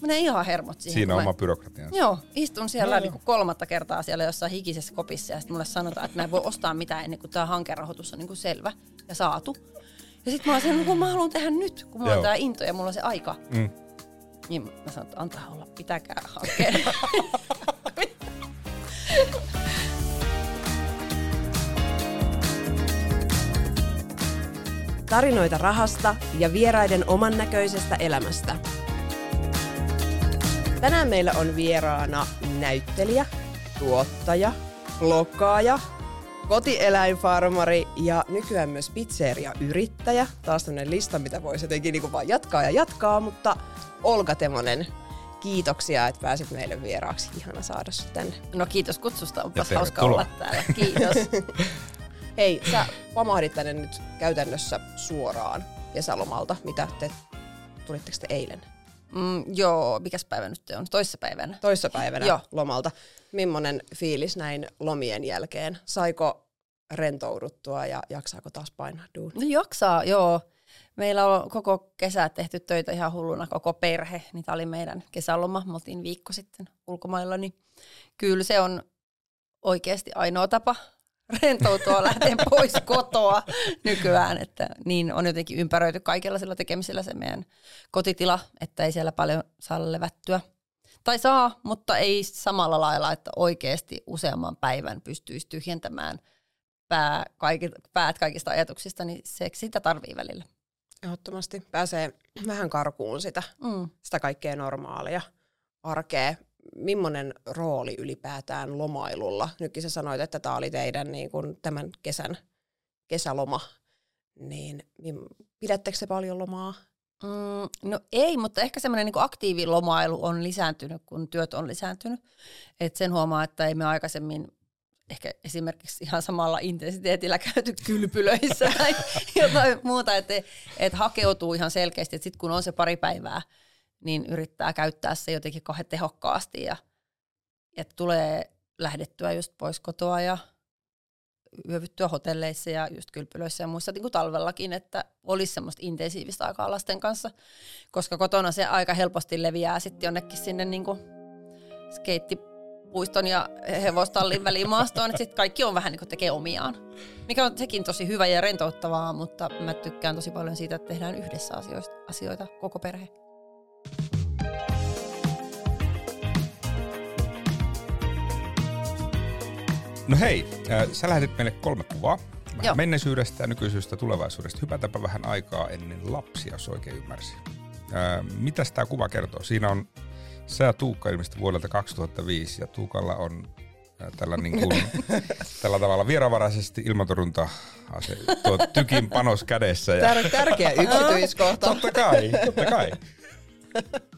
menee ihan hermot siihen. Siinä on oma mä, byrokratiansa. Joo, istun siellä Joo, niin kuin kolmatta kertaa siellä jossain hikisessä kopissa ja sitten mulle sanotaan, että mä en voi ostaa mitään ennen kuin tämä hankerahoitus on niin kuin selvä ja saatu. Ja sitten mä oon sen, kun mä haluan tehdä nyt, kun mulla Joo. on tää into ja mulla on se aika. Mm. Niin mä sanon, että antaa olla, pitäkää hankkeen. Tarinoita rahasta ja vieraiden oman näköisestä elämästä. Tänään meillä on vieraana näyttelijä, tuottaja, blokkaaja, kotieläinfarmari ja nykyään myös pizzeria-yrittäjä. Taas tämmöinen lista, mitä voisi jotenkin niin vaan jatkaa ja jatkaa, mutta Olga Temonen, kiitoksia, että pääsit meille vieraaksi. Ihana saada sut tänne. No kiitos kutsusta, onpas hauska olla täällä. Kiitos. Hei, sä pamahdit tänne nyt käytännössä suoraan kesälomalta. Mitä te, tulitteko te eilen? Mm, joo, mikäs päivä nyt on? Toissapäivänä. Toissapäivänä Joo. lomalta. Mimmonen fiilis näin lomien jälkeen? Saiko rentouduttua ja jaksaako taas painaa duunia? No jaksaa, joo. Meillä on koko kesä tehty töitä ihan hulluna, koko perhe. Niin tämä oli meidän kesäloma. Me oltiin viikko sitten ulkomailla, niin kyllä se on oikeasti ainoa tapa rentoutua lähteä pois kotoa nykyään. Että niin on jotenkin ympäröity kaikilla sillä tekemisellä se meidän kotitila, että ei siellä paljon saa levättyä. Tai saa, mutta ei samalla lailla, että oikeasti useamman päivän pystyisi tyhjentämään pää, kaiki, päät kaikista ajatuksista, niin se, sitä tarvii välillä. Ehdottomasti pääsee vähän karkuun sitä, Mm. sitä kaikkea normaalia arkea. Millainen rooli ylipäätään lomailulla? Nytkin sä sanoit, että tämä oli teidän niin kun, tämän kesän kesäloma. Niin, mim- pidättekö se paljon lomaa? Mm, no ei, mutta ehkä semmoinen niin aktiivilomailu on lisääntynyt, kun työt on lisääntynyt. Et sen huomaa, että ei me aikaisemmin ehkä esimerkiksi ihan samalla intensiteetillä käyty kylpylöissä tai jotain muuta, että et hakeutuu ihan selkeästi, että sitten kun on se pari päivää, niin yrittää käyttää se jotenkin kauhean tehokkaasti ja että tulee lähdettyä just pois kotoa ja yövyttyä hotelleissa ja just kylpylöissä ja muissa niin kuin talvellakin, että olisi semmoista intensiivistä aikaa lasten kanssa, koska kotona se aika helposti leviää sitten jonnekin sinne niin kuin skeittipuiston ja hevostallin väliin maastoon, että sitten kaikki on vähän niin kuin tekee omiaan. Mikä on sekin tosi hyvä ja rentouttavaa, mutta mä tykkään tosi paljon siitä, että tehdään yhdessä asioista, asioita, koko perhe. No hei, äh, sä lähetit meille kolme kuvaa. Vähän Joo. menneisyydestä, nykyisestä, tulevaisuudesta. Hypätäpä vähän aikaa ennen lapsia, jos oikein ymmärsin. Äh, mitäs tämä kuva kertoo? Siinä on sä ja Tuukka ilmeisesti vuodelta 2005 ja Tuukalla on äh, tällä, niin kuin, tällä tavalla vieravaraisesti ilmatorjunta ase, tuo tykin panos kädessä. Ja, Tär- tärkeä yksityiskohta. totta kai, totta kai.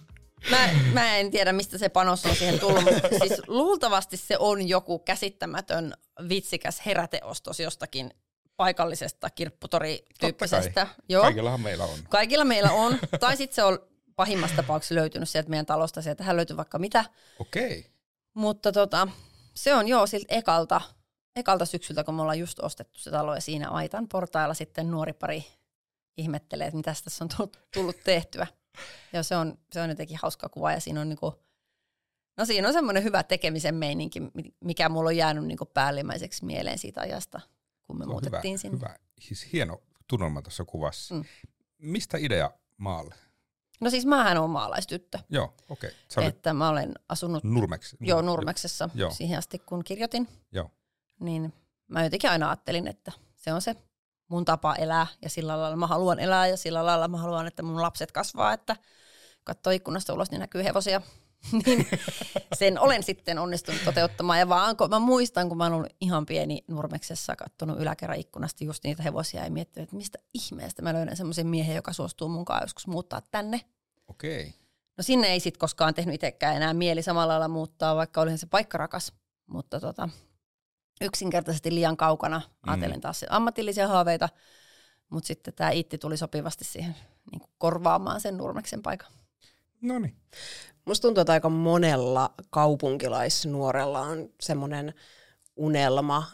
Mä, mä en tiedä, mistä se panos on siihen tullut, mutta siis luultavasti se on joku käsittämätön vitsikäs heräteostos jostakin paikallisesta kirpputori-tyyppisestä. Joo. Kaikillahan meillä on. Kaikilla meillä on. Tai sitten se on pahimmassa tapauksessa löytynyt sieltä meidän talosta. Sieltähän löytyy vaikka mitä. Okei. Mutta tota, se on joo siltä ekalta, ekalta syksyltä, kun me ollaan just ostettu se talo ja siinä aitan portailla sitten nuori pari ihmettelee, että mitä tässä on tullut, tullut tehtyä. Ja se on, se on jotenkin hauska kuva ja siinä on niinku, no siinä on semmoinen hyvä tekemisen meininki, mi- mikä mulla on jäänyt niinku päällimmäiseksi mieleen siitä ajasta, kun me muutettiin hyvä, sinne. Hyvä. Siis hieno tunnelma tuossa kuvassa. Mm. Mistä idea maalle? No siis mähän on maalaistyttö, Joo, okei. Okay. Että mä olen asunut Nurmeksi. joo Nurmeksessa Joo. siihen asti, kun kirjoitin. Joo. niin mä jotenkin aina ajattelin, että se on se mun tapa elää ja sillä lailla mä haluan elää ja sillä lailla mä haluan, että mun lapset kasvaa, että katsoo ikkunasta ulos, niin näkyy hevosia. niin sen olen sitten onnistunut toteuttamaan. Ja vaan kun mä muistan, kun mä oon ollut ihan pieni Nurmeksessa, katsonut yläkerran ikkunasta just niitä hevosia ja miettinyt, että mistä ihmeestä mä löydän semmoisen miehen, joka suostuu munkaan joskus muuttaa tänne. Okei. Okay. No sinne ei sitten koskaan tehnyt itsekään enää mieli samalla lailla muuttaa, vaikka olihan se paikka rakas. Mutta tota, yksinkertaisesti liian kaukana. Ajattelin taas se ammatillisia haaveita, mutta sitten tämä itti tuli sopivasti siihen niin kuin korvaamaan sen Nurmeksen paikan. No niin. Musta tuntuu, että aika monella kaupunkilaisnuorella on semmoinen unelma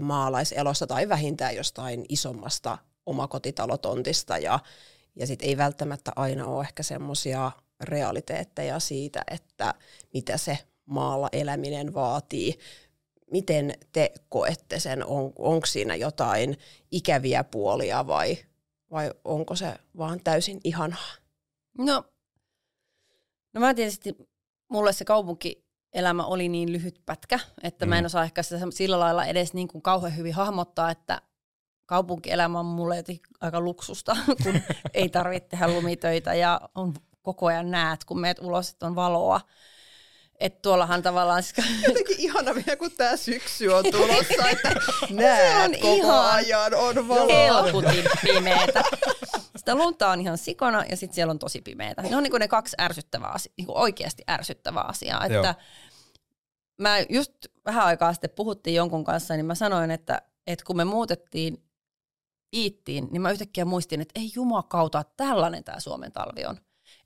maalaiselosta tai vähintään jostain isommasta omakotitalotontista ja, ja sit ei välttämättä aina ole ehkä semmoisia realiteetteja siitä, että mitä se maalla eläminen vaatii. Miten te koette sen? On, onko siinä jotain ikäviä puolia vai, vai onko se vaan täysin ihanaa? No, no mä tietysti, mulle se kaupunkielämä oli niin lyhyt pätkä, että mm. mä en mm. osaa ehkä sitä sillä lailla edes niin kuin kauhean hyvin hahmottaa, että kaupunkielämä on mulle aika luksusta, kun ei tarvitse tehdä lumitöitä ja on koko ajan näet, kun meet ulos, että on valoa. Että tuollahan tavallaan... Jotenkin ihana vielä, kun tämä syksy on tulossa, että näet on koko ihan ajan, on valoa. Helkutin pimeetä. Sitä lunta on ihan sikona ja sitten siellä on tosi pimeätä. Ne on niin ne kaksi ärsyttävää asiaa, niin oikeasti ärsyttävää asiaa. Että mä just vähän aikaa sitten puhuttiin jonkun kanssa, niin mä sanoin, että, että kun me muutettiin Iittiin, niin mä yhtäkkiä muistin, että ei jumakauta, tällainen tämä Suomen talvi on.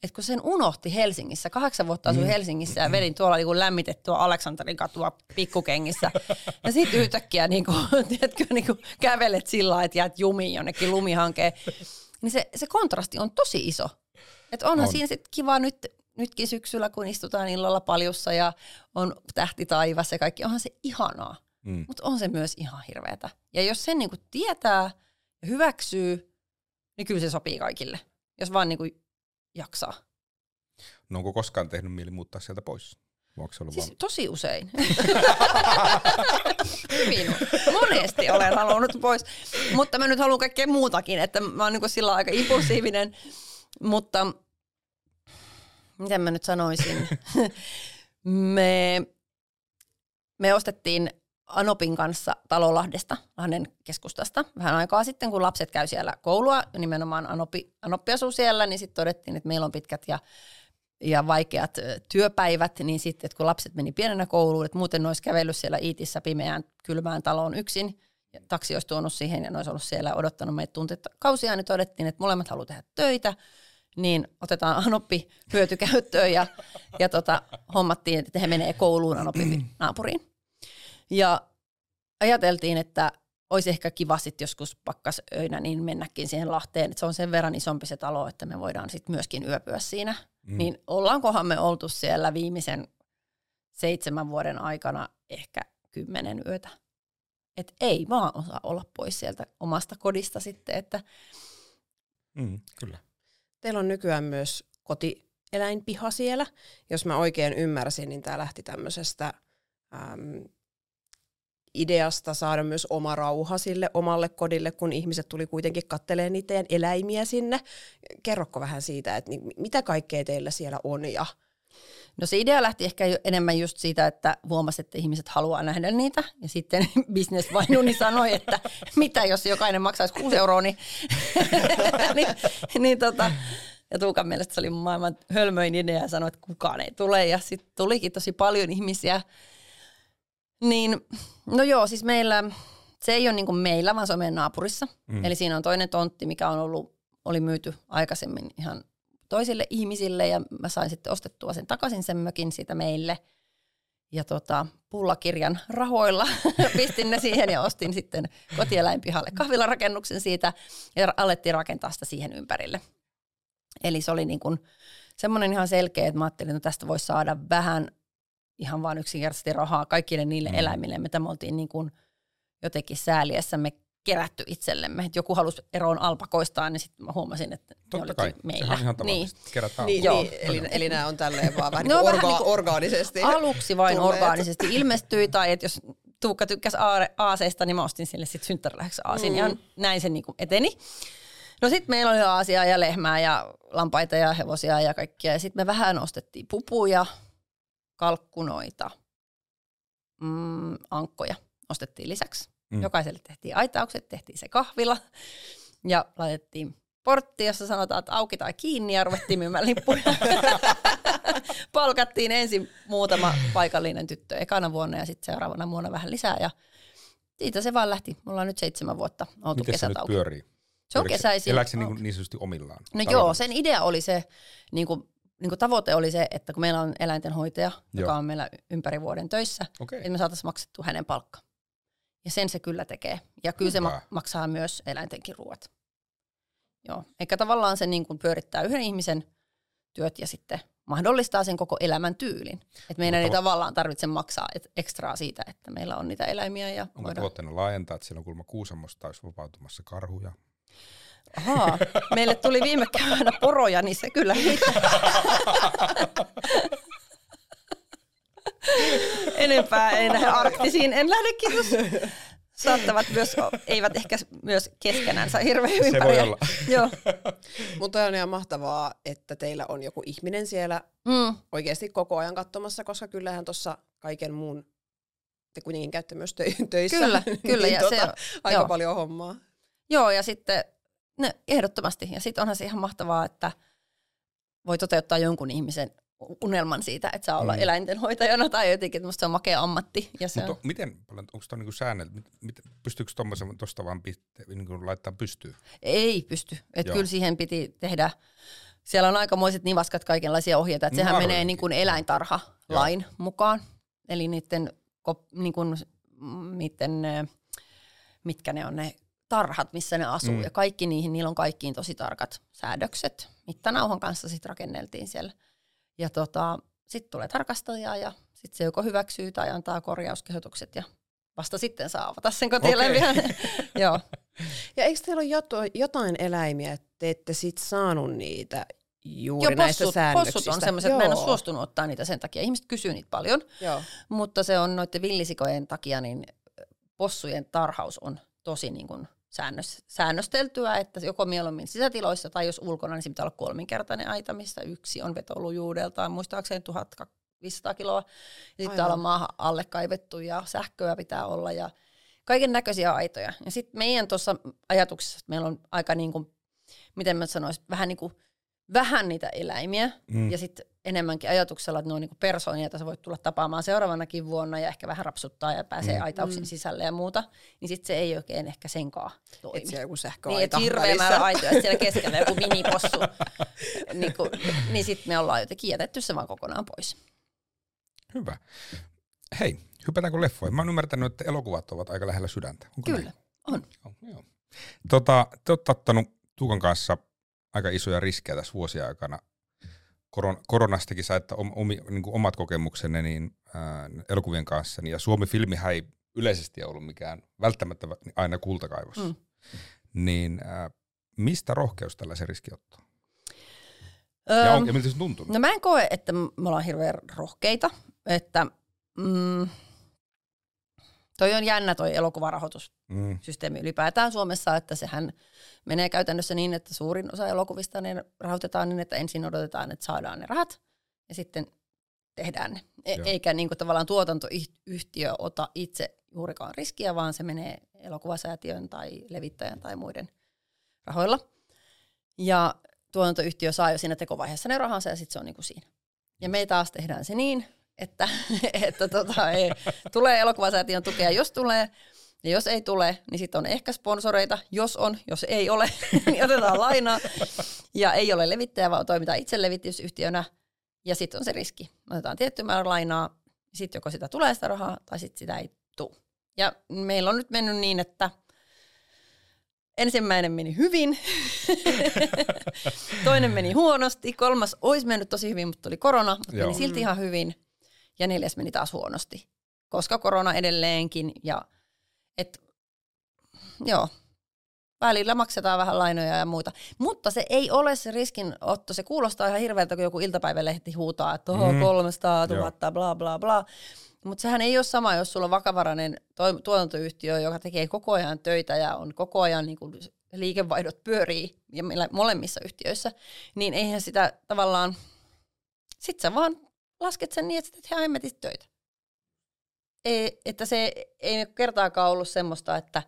Et kun sen unohti Helsingissä, kahdeksan vuotta asuin mm. Helsingissä ja vedin tuolla niin lämmitettyä Aleksanterin katua pikkukengissä. Ja sitten yhtäkkiä niin kuin, tiedätkö, niin kuin kävelet sillä että jäät jumiin jonnekin lumihankeen. Niin se, se kontrasti on tosi iso. Et onhan on. siinä sitten kiva nyt, nytkin syksyllä, kun istutaan illalla paljussa ja on tähti taivas ja kaikki. Onhan se ihanaa, mm. mutta on se myös ihan hirveätä. Ja jos sen niin kuin tietää – ja hyväksyy, niin kyllä se sopii kaikille, jos vaan niin kuin jaksaa. No onko koskaan tehnyt mieli muuttaa sieltä pois? Siis vaan... tosi usein. Hyvin. Monesti olen halunnut pois. Mutta mä nyt haluan kaikkea muutakin, että mä oon niin sillä aika impulsiivinen. Mutta miten mä nyt sanoisin? me, me ostettiin Anopin kanssa Talolahdesta, Lahden keskustasta, vähän aikaa sitten, kun lapset käy siellä koulua, nimenomaan Anopi, Anoppi asuu siellä, niin sitten todettiin, että meillä on pitkät ja, ja vaikeat työpäivät, niin sitten, että kun lapset meni pienenä kouluun, että muuten ne olisi kävellyt siellä Iitissä pimeään kylmään taloon yksin, ja taksi olisi tuonut siihen ja ne olisi ollut siellä odottanut meitä tunteita kausia, niin todettiin, että molemmat haluaa tehdä töitä, niin otetaan Anoppi hyötykäyttöön ja, ja tota, hommattiin, että he menee kouluun Anopin naapuriin. Ja ajateltiin, että olisi ehkä kiva sitten joskus pakkasöinä niin mennäkin siihen Lahteen, että se on sen verran isompi se talo, että me voidaan sitten myöskin yöpyä siinä. Mm. Niin ollaankohan me oltu siellä viimeisen seitsemän vuoden aikana ehkä kymmenen yötä. Et ei vaan osaa olla pois sieltä omasta kodista sitten. Että mm, kyllä. Teillä on nykyään myös kotieläinpiha siellä. Jos mä oikein ymmärsin, niin tämä lähti tämmöisestä äm, ideasta saada myös oma rauha sille omalle kodille, kun ihmiset tuli kuitenkin katteleen niitä eläimiä sinne. Kerrokko vähän siitä, että mitä kaikkea teillä siellä on ja No se idea lähti ehkä enemmän just siitä, että huomasi, että ihmiset haluaa nähdä niitä. Ja sitten Business Vainuni sanoi, että mitä jos jokainen maksaisi 6 euroa, niin, niin, niin tota, ja Tuukan mielestä se oli maailman hölmöin idea ja sanoi, että kukaan ei tule. Ja sitten tulikin tosi paljon ihmisiä niin, no joo, siis meillä, se ei ole niin kuin meillä, vaan se on meidän naapurissa. Mm. Eli siinä on toinen tontti, mikä on ollut, oli myyty aikaisemmin ihan toisille ihmisille ja mä sain sitten ostettua sen takaisin sen mökin siitä meille. Ja tota, pullakirjan rahoilla pistin ne siihen ja ostin sitten kotieläinpihalle kahvilarakennuksen siitä ja alettiin rakentaa sitä siihen ympärille. Eli se oli niin kuin semmoinen ihan selkeä, että mä ajattelin, että tästä voisi saada vähän ihan vaan yksinkertaisesti rahaa kaikille niille mm. eläimille, mitä me oltiin niin kuin jotenkin sääliessämme kerätty itsellemme. Et joku halusi eroon alpakoistaan, niin sitten mä huomasin, että Totta ne kai. meillä. Sehän on ihan niin. Kerätään niin, niin, eli, eli nämä on tälleen vaan vähän, no, niin orga- niin kuin orgaanisesti. Aluksi vain tulleet. orgaanisesti ilmestyi, tai että jos Tuukka tykkäsi aaseista, niin mä ostin sille sitten synttäriläheksi aasin, mm. ja näin se niin kuin eteni. No sitten meillä oli aasia ja lehmää ja lampaita ja hevosia ja kaikkia, ja sitten me vähän ostettiin pupuja, kalkkunoita, mm, ankkoja ostettiin lisäksi. Mm. Jokaiselle tehtiin aitaukset, tehtiin se kahvila ja laitettiin portti, jossa sanotaan, että auki tai kiinni ja ruvettiin myymään lippuja. Palkattiin ensin muutama paikallinen tyttö ekana vuonna ja sitten seuraavana vuonna vähän lisää ja siitä se vaan lähti. Mulla on nyt seitsemän vuotta oltu Miten kesät se nyt pyörii? Se on kesäisin. Elääkö se niin, niin sanotusti omillaan? No joo, sen idea oli se niin kuin niin kuin tavoite oli se, että kun meillä on eläintenhoitaja, Joo. joka on meillä ympäri vuoden töissä, okay. että me saataisiin maksettua hänen palkka. Ja sen se kyllä tekee. Ja kyllä Hyvä. se ma- maksaa myös eläintenkin ruoat. Joo. Eikä tavallaan se niin kuin pyörittää yhden ihmisen työt ja sitten mahdollistaa sen koko elämän tyylin. Että meidän Mutta ei va- tavallaan tarvitse maksaa et- ekstraa siitä, että meillä on niitä eläimiä. Ja Onko voidaan... tuotteena laajentaa, että siellä on kuulemma Kuusamosta olisi vapautumassa karhuja? Ahaa, meille tuli viime keväänä poroja, niin se kyllä. Enempää ei näihin arktisiin en lähde, kiitos. Saattavat myös, eivät ehkä myös keskenänsä hirveän hyvin Se voi olla. Joo. Mutta on ihan mahtavaa, että teillä on joku ihminen siellä Mm, oikeasti koko ajan katsomassa, koska kyllähän tuossa kaiken muun te kuitenkin käytte myös tö- töissä. Kyllä, kyllä, niin ja tota, se on- aika joo. paljon hommaa. Joo, ja sitten no, ehdottomasti. Ja sitten onhan se ihan mahtavaa, että voi toteuttaa jonkun ihmisen unelman siitä, että saa olla Mm. eläintenhoitajana tai jotenkin, että musta se on makea ammatti. Ja se Mutta on, miten paljon, onko tuo niinku säännöt, mit, pystyykö tuommoisen tuosta vaan piste, niin laittaa pystyyn? ei pysty. Että Joo. kyllä siihen piti tehdä, siellä on aikamoiset nivaskat kaikenlaisia ohjeita, että Niin sehän mä menee niin kuin eläintarhalain mukaan. Eli niiden, niin kuin, mm, niiden, mitkä ne on ne tarhat, missä ne asuu. Mm. Ja kaikki niihin, niillä on kaikkiin tosi tarkat säädökset. Mittanauhan kanssa sitten rakenneltiin siellä. Ja tota, sitten tulee tarkastaja ja sitten se joko hyväksyy tai antaa korjauskehotukset ja vasta sitten saa avata sen kotieläimiä. Joo. Ja eikö teillä ole joto- jotain eläimiä, että te ette sit saanut niitä juuri Joo, näistä possut, säännöksistä? possut on semmoiset, että mä en ole suostunut ottaa niitä sen takia. Ihmiset kysyy niitä paljon, Joo. mutta se on noiden villisikojen takia, niin possujen tarhaus on tosi niin kuin säännös, säännösteltyä, että joko mieluummin sisätiloissa tai jos ulkona, niin se pitää olla kolminkertainen aita, mistä yksi on vetolujuudeltaan, muistaakseni 1500 kiloa. Ja sitten täällä on maahan alle kaivettu ja sähköä pitää olla ja kaiken näköisiä aitoja. Ja sitten meidän tuossa ajatuksessa, että meillä on aika niin kuin, miten mä sanoisin, vähän niin kuin vähän niitä eläimiä Mm. ja sitten enemmänkin ajatuksella, että ne on niinku persoonia, joita sä voit tulla tapaamaan seuraavanakin vuonna ja ehkä vähän rapsuttaa ja pääsee Mm. aitauksiin Mm. sisälle ja muuta, niin sitten se ei oikein ehkä senkaan toimi. Et siellä joku Niin, sähköaita että hirveä välissä. määrä aitoja, että siellä keskellä joku minipossu, niin, kun, niin sitten me ollaan jotenkin jätetty se vaan kokonaan pois. Hyvä. Hei, hypätäänkö leffoihin? Mä oon ymmärtänyt, että elokuvat ovat aika lähellä sydäntä. Onko Kyllä, näin? on. Joo, joo. Tota, te olette ottanut Tuukan kanssa aika isoja riskejä tässä vuosien aikana. Koron, koronastakin saitte om, omi, niin kuin omat kokemuksenne niin, ää, elokuvien kanssa. Niin, ja Suomi-filmihän ei yleisesti ollut mikään välttämättä aina kultakaivos. Mm. Niin ää, mistä rohkeus tällaisen riski ottaa? Öö, Ja, on, ja miltä se tuntuu? No mä en koe, että me ollaan hirveän rohkeita, että mm, toi on jännä toi elokuvarahoitus Mm, ylipäätään Suomessa, että sehän menee käytännössä niin, että suurin osa elokuvista ne rahoitetaan niin, että ensin odotetaan, että saadaan ne rahat ja sitten tehdään ne. E- Joo. eikä niin kuin tavallaan tuotantoyhtiö ota itse juurikaan riskiä, vaan se menee elokuvasäätiön tai levittäjän tai muiden rahoilla. Ja tuotantoyhtiö saa jo siinä tekovaiheessa ne rahansa ja sitten se on niin kuin siinä. Ja me taas tehdään se niin, että, että tota, ei, tulee elokuvasäätiön tukea, jos tulee, ja jos ei tule, niin sitten on ehkä sponsoreita. Jos on, jos ei ole, niin otetaan lainaa. Ja ei ole levittäjä, vaan toimitaan itse levitysyhtiönä. Ja sitten on se riski. Otetaan tietty määrä lainaa, sitten joko sitä tulee sitä rahaa, tai sitten sitä ei tule. Ja meillä on nyt mennyt niin, että ensimmäinen meni hyvin, toinen meni huonosti, kolmas olisi mennyt tosi hyvin, mutta tuli korona, mutta Joo. meni silti ihan hyvin. Ja neljäs meni taas huonosti, koska korona edelleenkin. Ja et, joo, välillä maksetaan vähän lainoja ja muuta. Mutta se ei ole se riskinotto. Se kuulostaa ihan hirveältä, kun joku iltapäivälehti huutaa, että oho, Mm. 300 000, bla bla bla. Mutta sehän ei ole sama, jos sulla on vakavarainen tuotantoyhtiö, joka tekee koko ajan töitä ja on koko ajan niin kuin liikevaihdot pyörii ja meillä molemmissa yhtiöissä, niin eihän sitä tavallaan, sit sä vaan lasket sen niin, että sä teet ihan töitä. Ei, että se ei kertaakaan ollut semmoista, että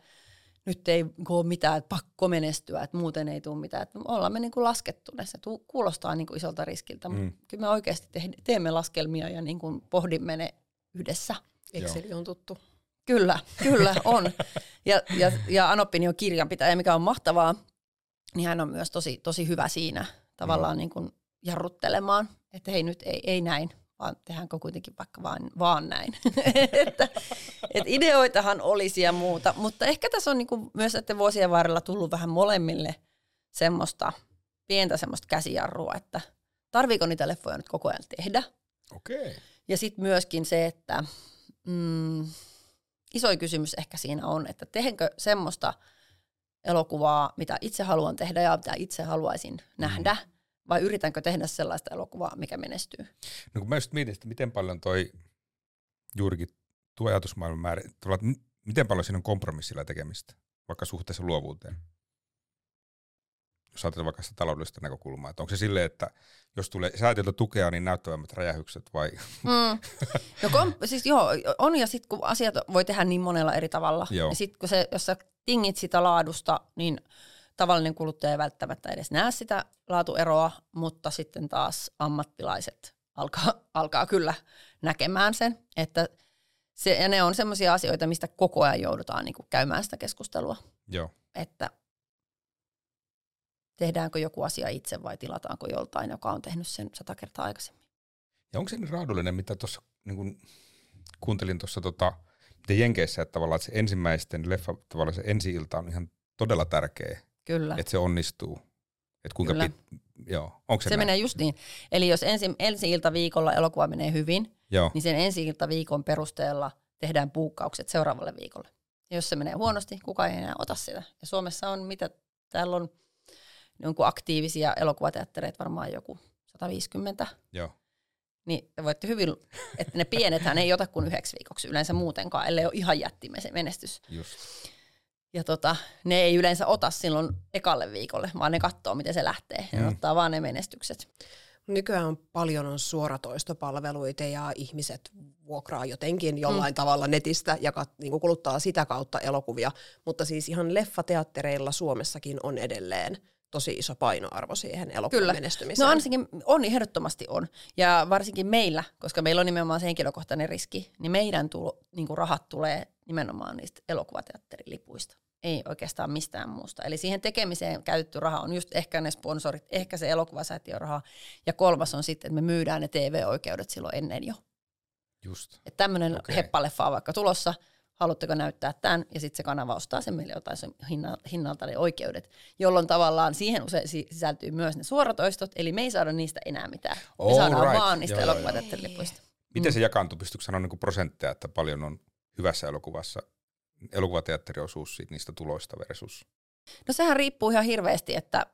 nyt ei ole mitään, että pakko menestyä, että muuten ei tule mitään. Että ollaan me niin kuin laskettu ne. Se kuulostaa niin kuin isolta riskiltä, mutta Mm. kyllä me oikeasti te- teemme laskelmia ja niin kuin pohdimme ne yhdessä. Exceli on tuttu. Kyllä, kyllä on. Ja, ja, ja Anoppini on kirjanpitäjä, mikä on mahtavaa, niin hän on myös tosi, tosi hyvä siinä tavallaan niin kuin jarruttelemaan, että hei nyt ei, ei näin, vaan tehdäänkö kuitenkin vaikka vaan, vaan näin. että, et ideoitahan olisi ja muuta, mutta ehkä tässä on niin kuin myös että vuosien varrella tullut vähän molemmille semmoista pientä semmoista käsijarrua, että tarviiko niitä leffoja nyt koko ajan tehdä. Okei. Ja sitten myöskin se, että mm, iso kysymys ehkä siinä on, että tehenkö semmoista elokuvaa, mitä itse haluan tehdä ja mitä itse haluaisin mm. nähdä, vai yritänkö tehdä sellaista elokuvaa, mikä menestyy. No kun mä just mietin, että miten paljon toi juurikin tuo ajatusmaailman määrä, että miten paljon siinä on kompromissilla tekemistä, vaikka suhteessa luovuuteen? Jos ajatellaan vaikka sitä taloudellista näkökulmaa, että onko se silleen, että jos tulee säätiöltä tukea, niin näyttävämmät räjähykset vai? Mm. No kom, siis joo, on ja sitten kun asiat voi tehdä niin monella eri tavalla, joo. ja sitten kun se, jos sä tingit sitä laadusta, niin tavallinen kuluttaja ei välttämättä edes näe sitä laatueroa, mutta sitten taas ammattilaiset alkaa, alkaa kyllä näkemään sen, että se, ja ne on sellaisia asioita, mistä koko ajan joudutaan niin kuin käymään sitä keskustelua. Joo. Että tehdäänkö joku asia itse vai tilataanko joltain, joka on tehnyt sen sata kertaa aikaisemmin. Ja onko se niin raadollinen, mitä tuossa niin kuuntelin tuossa tota, Jenkeissä, että tavallaan että se ensimmäisten leffa, tavallaan se ensi-ilta on ihan todella tärkeä. Kyllä. Että se onnistuu. Että kuinka Kyllä. Pit, joo, onko se, se näin? menee just niin. Eli jos ensi, ensi ilta viikolla elokuva menee hyvin, joo. niin sen ensi ilta viikon perusteella tehdään puukkaukset seuraavalle viikolle. Ja jos se menee huonosti, kukaan ei enää ota sitä. Ja Suomessa on, mitä täällä on, jonkun aktiivisia elokuvateattereita varmaan joku 150. Joo. Niin te voitte hyvin, että ne pienethän ei ota kuin yhdeksi viikoksi yleensä muutenkaan, ellei ole ihan jättimäisen menestys. Just. Ja tota, ne ei yleensä ota silloin ekalle viikolle, vaan ne katsoo, miten se lähtee. Ja mm. ottaa vaan ne menestykset. Nykyään on paljon on suoratoistopalveluita ja ihmiset vuokraa jotenkin jollain mm. tavalla netistä ja kat, niin kuluttaa sitä kautta elokuvia. Mutta siis ihan leffateattereilla Suomessakin on edelleen tosi iso painoarvo siihen elokuvan Kyllä. menestymiseen. No ainakin on, ehdottomasti on. Ja varsinkin meillä, koska meillä on nimenomaan se henkilökohtainen riski, niin meidän tulo, niin kuin rahat tulee nimenomaan niistä elokuvateatterilipuista. Ei oikeastaan mistään muusta. Eli siihen tekemiseen käytetty raha on just ehkä ne sponsorit, ehkä se elokuvasäätiön raha. Ja kolmas on sitten, että me myydään ne TV-oikeudet silloin ennen jo. Just. Että tämmöinen okay. heppaleffa on vaikka tulossa, haluatteko näyttää tämän, ja sitten se kanava ostaa sen meille jotain sen hinnalta ne oikeudet, jolloin tavallaan siihen usein sisältyy myös ne suoratoistot, eli me ei saada niistä enää mitään. Me All saadaan right. vaan niistä Joo, elokuvateatterilipuista. Miten se jakaantuu? Pystytkö sanoa niin prosentteja, että paljon on hyvässä elokuvassa elokuvateatteriosuus siitä niistä tuloista versus? No sehän riippuu ihan hirveästi, että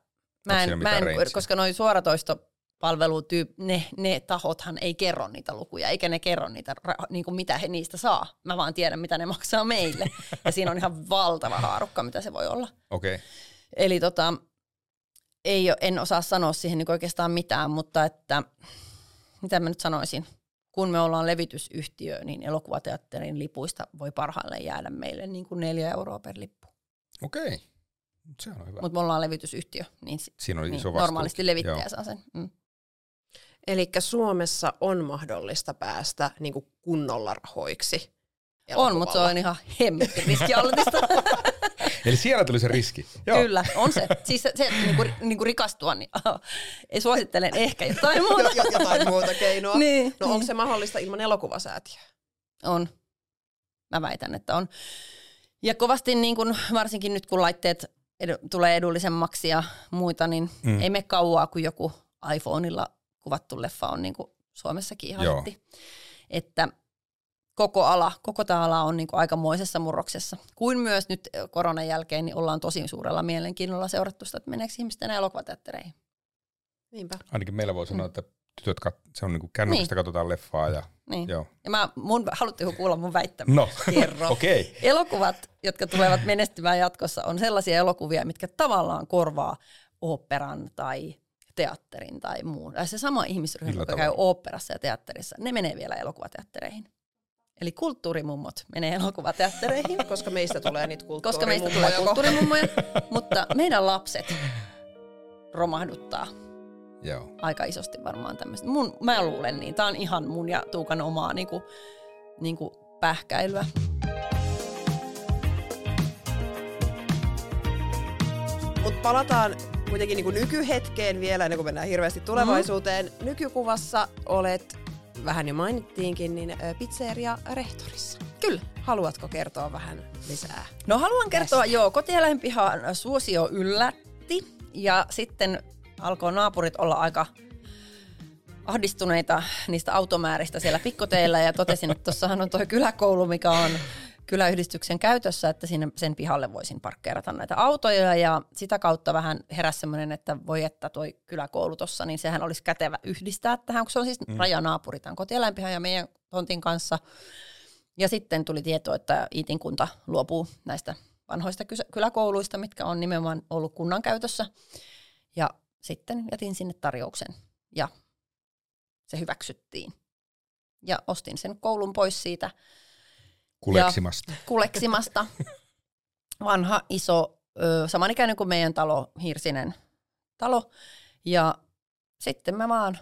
mä en, mä en, koska noin suoratoisto palvelutyyp, ne, ne tahothan ei kerro niitä lukuja, eikä ne kerro niitä, niin kuin mitä he niistä saa. Mä vaan tiedän, mitä ne maksaa meille. ja siinä on ihan valtava haarukka, mitä se voi olla. Okei. Okay. Eli tota, ei, en osaa sanoa siihen niin oikeastaan mitään, mutta että, mitä mä nyt sanoisin, kun me ollaan levitysyhtiö, niin elokuvateatterin lipuista voi parhailleen jäädä meille niin kuin neljä euroa per lippu. Okei. Okay. Se on hyvä. Mutta me ollaan levitysyhtiö, niin, Siinä on niin iso normaalisti levittäjä Joo. saa sen. Mm. Eli Suomessa on mahdollista päästä niin kuin kunnolla rahoiksi. On, mutta se on ihan hemmetti riskialtista. Eli siellä tuli se riski. Joo. Kyllä, on se. Siis se, se niin kuin, niin kuin rikastua, niin oh, ei suosittelen ehkä jotain muuta. jotain muuta keinoa. niin, no niin. onko se mahdollista ilman elokuvasäätiöä? On. Mä väitän, että on. Ja kovasti niin kuin, varsinkin nyt kun laitteet edu, tulee edullisemmaksi ja muita, niin mm. ei me kauaa, kun joku iPhoneilla kuvattu leffa on niin kuin Suomessakin ihan heti. Että koko ala, koko tämä ala on niin kuin aikamoisessa murroksessa. Kuin myös nyt koronan jälkeen niin ollaan tosi suurella mielenkiinnolla seurattu sitä, että meneekö ihmiset enää elokuvateattereihin. Niinpä. Ainakin meillä voi sanoa, mm. että tytöt, kat, se on niin kuin kännykästä niin. katsotaan leffaa. Ja, niin. joo. ja mä, mun, haluatteko kuulla mun väittämään? No, Kerro. okei. Okay. Elokuvat, jotka tulevat menestymään jatkossa, on sellaisia elokuvia, mitkä tavallaan korvaa oopperan tai teatterin tai muun. Ja se sama ihmisryhmä, joka käy oopperassa ja teatterissa, ne menee vielä elokuvateattereihin. Eli kulttuurimummot menee elokuvateattereihin. Koska meistä tulee niitä kulttuurimummoja. Koska meistä tulee kulttuurimummoja, mutta meidän lapset romahduttaa Joo. aika isosti varmaan tämmöistä. Mun, mä luulen niin. Tämä on ihan mun ja Tuukan omaa niinku, niinku pähkäilyä. Mutta palataan kuitenkin niin nykyhetkeen vielä, ennen kuin mennään hirveästi tulevaisuuteen. Mm. Nykykuvassa olet, vähän jo mainittiinkin, niin pizzeria rehtorissa. Kyllä. Haluatko kertoa vähän lisää? No haluan kertoa, tästä? joo, kotieläinpihan suosio yllätti ja sitten alkoi naapurit olla aika ahdistuneita niistä automääristä siellä pikkoteillä ja totesin, että tuossahan on tuo kyläkoulu, mikä on kyläyhdistyksen käytössä, että sinne sen pihalle voisin parkkeerata näitä autoja ja sitä kautta vähän heräsi semmoinen, että voi että tuo kyläkoulu tuossa, niin sehän olisi kätevä yhdistää tähän, kun se on siis mm. rajanaapuri tämän kotieläinpihan ja meidän tontin kanssa. Ja sitten tuli tieto, että Iitin kunta luopuu näistä vanhoista kyläkouluista, mitkä on nimenomaan ollut kunnan käytössä. Ja sitten jätin sinne tarjouksen ja se hyväksyttiin. Ja ostin sen koulun pois siitä. Kuleksimasta. Ja kuleksimasta. Vanha, iso, samanikäinen kuin meidän talo, Hirsinen talo. Ja sitten mä vaan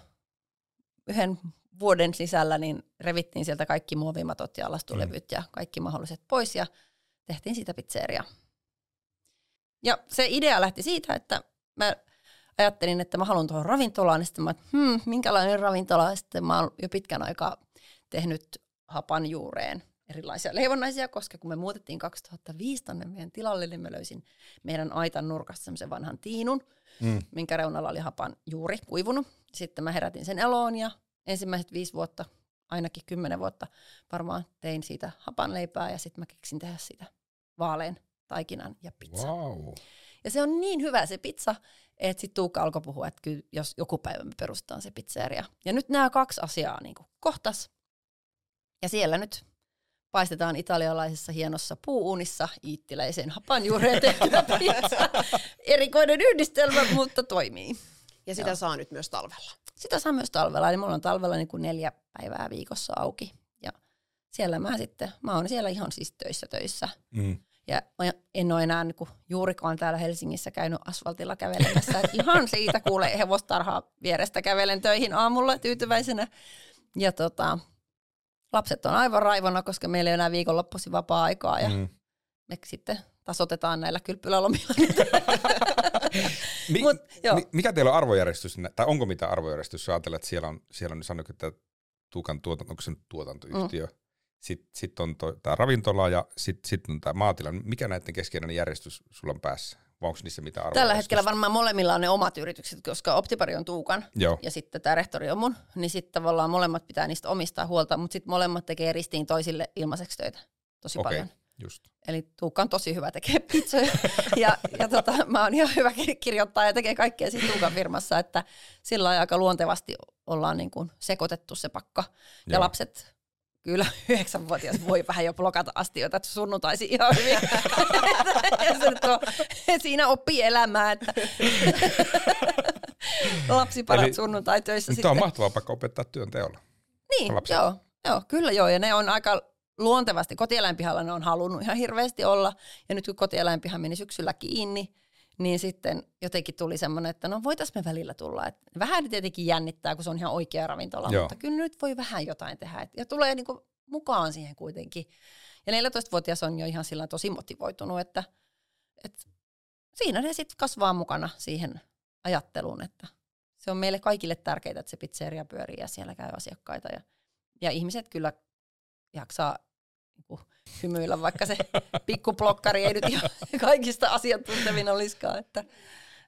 yhden vuoden sisällä niin revittiin sieltä kaikki muovimatot ja lastulevyt mm. ja kaikki mahdolliset pois ja tehtiin siitä pizzeria. Ja se idea lähti siitä, että mä ajattelin, että mä haluan tuohon ravintolaan, niin sitten mä, että hmm, minkälainen ravintola, ja sitten mä oon jo pitkän aikaa tehnyt hapan juureen erilaisia leivonnaisia, koska kun me muutettiin 2005 tänne meidän tilalle, niin mä löysin meidän aitan nurkasta semmoisen vanhan tiinun, mm. minkä reunalla oli hapan juuri kuivunut. Sitten mä herätin sen eloon ja ensimmäiset viisi vuotta, ainakin kymmenen vuotta varmaan tein siitä hapan leipää ja sitten mä keksin tehdä siitä vaaleen taikinan ja pizza. Wow. Ja se on niin hyvä se pizza, että sitten Tuukka alkoi puhua, että kyllä jos joku päivä me perustetaan se pizzeria. Ja nyt nämä kaksi asiaa niin kohtas. Ja siellä nyt paistetaan italialaisessa hienossa puuunissa iittiläisen hapanjuureen tehtyä pizza. Erikoinen yhdistelmä, mutta toimii. Ja sitä Joo. saa nyt myös talvella. Sitä saa myös talvella, eli mulla on talvella niin kuin neljä päivää viikossa auki. Ja siellä mä sitten, mä oon siellä ihan siis töissä töissä. Mm. Ja en ole enää niin juurikaan täällä Helsingissä käynyt asfaltilla kävelemässä. Et ihan siitä kuulee hevostarhaa vierestä kävelen töihin aamulla tyytyväisenä. Ja tota, lapset on aivan raivona, koska meillä ei ole enää viikonloppuisin vapaa-aikaa. Ja mm. me sitten tasotetaan näillä kylpylälomilla. Mi- Mut, joo. mikä teillä on arvojärjestys, tai onko mitä arvojärjestys, jos ajatellaan, että siellä on, siellä on niin että Tuukan tuotanto, onko se nyt tuotantoyhtiö, mm sitten sit on tämä ravintola ja sitten sit on tämä maatila. Mikä näiden keskeinen järjestys sulla on päässä? Vai onko niissä mitään arvoa? Tällä hetkellä varmaan molemmilla on ne omat yritykset, koska Optipari on Tuukan Joo. ja sitten tämä rehtori on mun. Niin sitten tavallaan molemmat pitää niistä omistaa huolta, mutta sitten molemmat tekee ristiin toisille ilmaiseksi töitä tosi okay. paljon. Just. Eli Tuukka on tosi hyvä tekee pizzoja ja, ja tota, mä oon ihan hyvä kirjoittaa ja tekee kaikkea siinä Tuukan firmassa, että sillä aika luontevasti ollaan niin kuin sekoitettu se pakka. Ja Joo. lapset kyllä yhdeksänvuotias voi vähän jo blokata astioita, että sunnuntaisi ihan hyvin. se nyt on, siinä oppii elämää, että lapsi parat sunnuntai töissä. Tämä on mahtavaa paikka opettaa työn teolla. Niin, joo, joo, kyllä joo. Ja ne on aika luontevasti, kotieläinpihalla ne on halunnut ihan hirveästi olla. Ja nyt kun kotieläinpiha meni syksyllä kiinni, niin sitten jotenkin tuli semmoinen, että no voitaisiin me välillä tulla. Et vähän tietenkin jännittää, kun se on ihan oikea ravintola, Joo. mutta kyllä nyt voi vähän jotain tehdä. ja tulee niinku mukaan siihen kuitenkin. Ja 14-vuotias on jo ihan sillä tosi motivoitunut, että, että siinä ne sitten kasvaa mukana siihen ajatteluun, että se on meille kaikille tärkeää, että se pizzeria pyörii ja siellä käy asiakkaita. Ja, ja ihmiset kyllä jaksaa niin hymyillä, vaikka se pikkuplokkari ei nyt ihan kaikista asiantuntevin olisikaan. Että,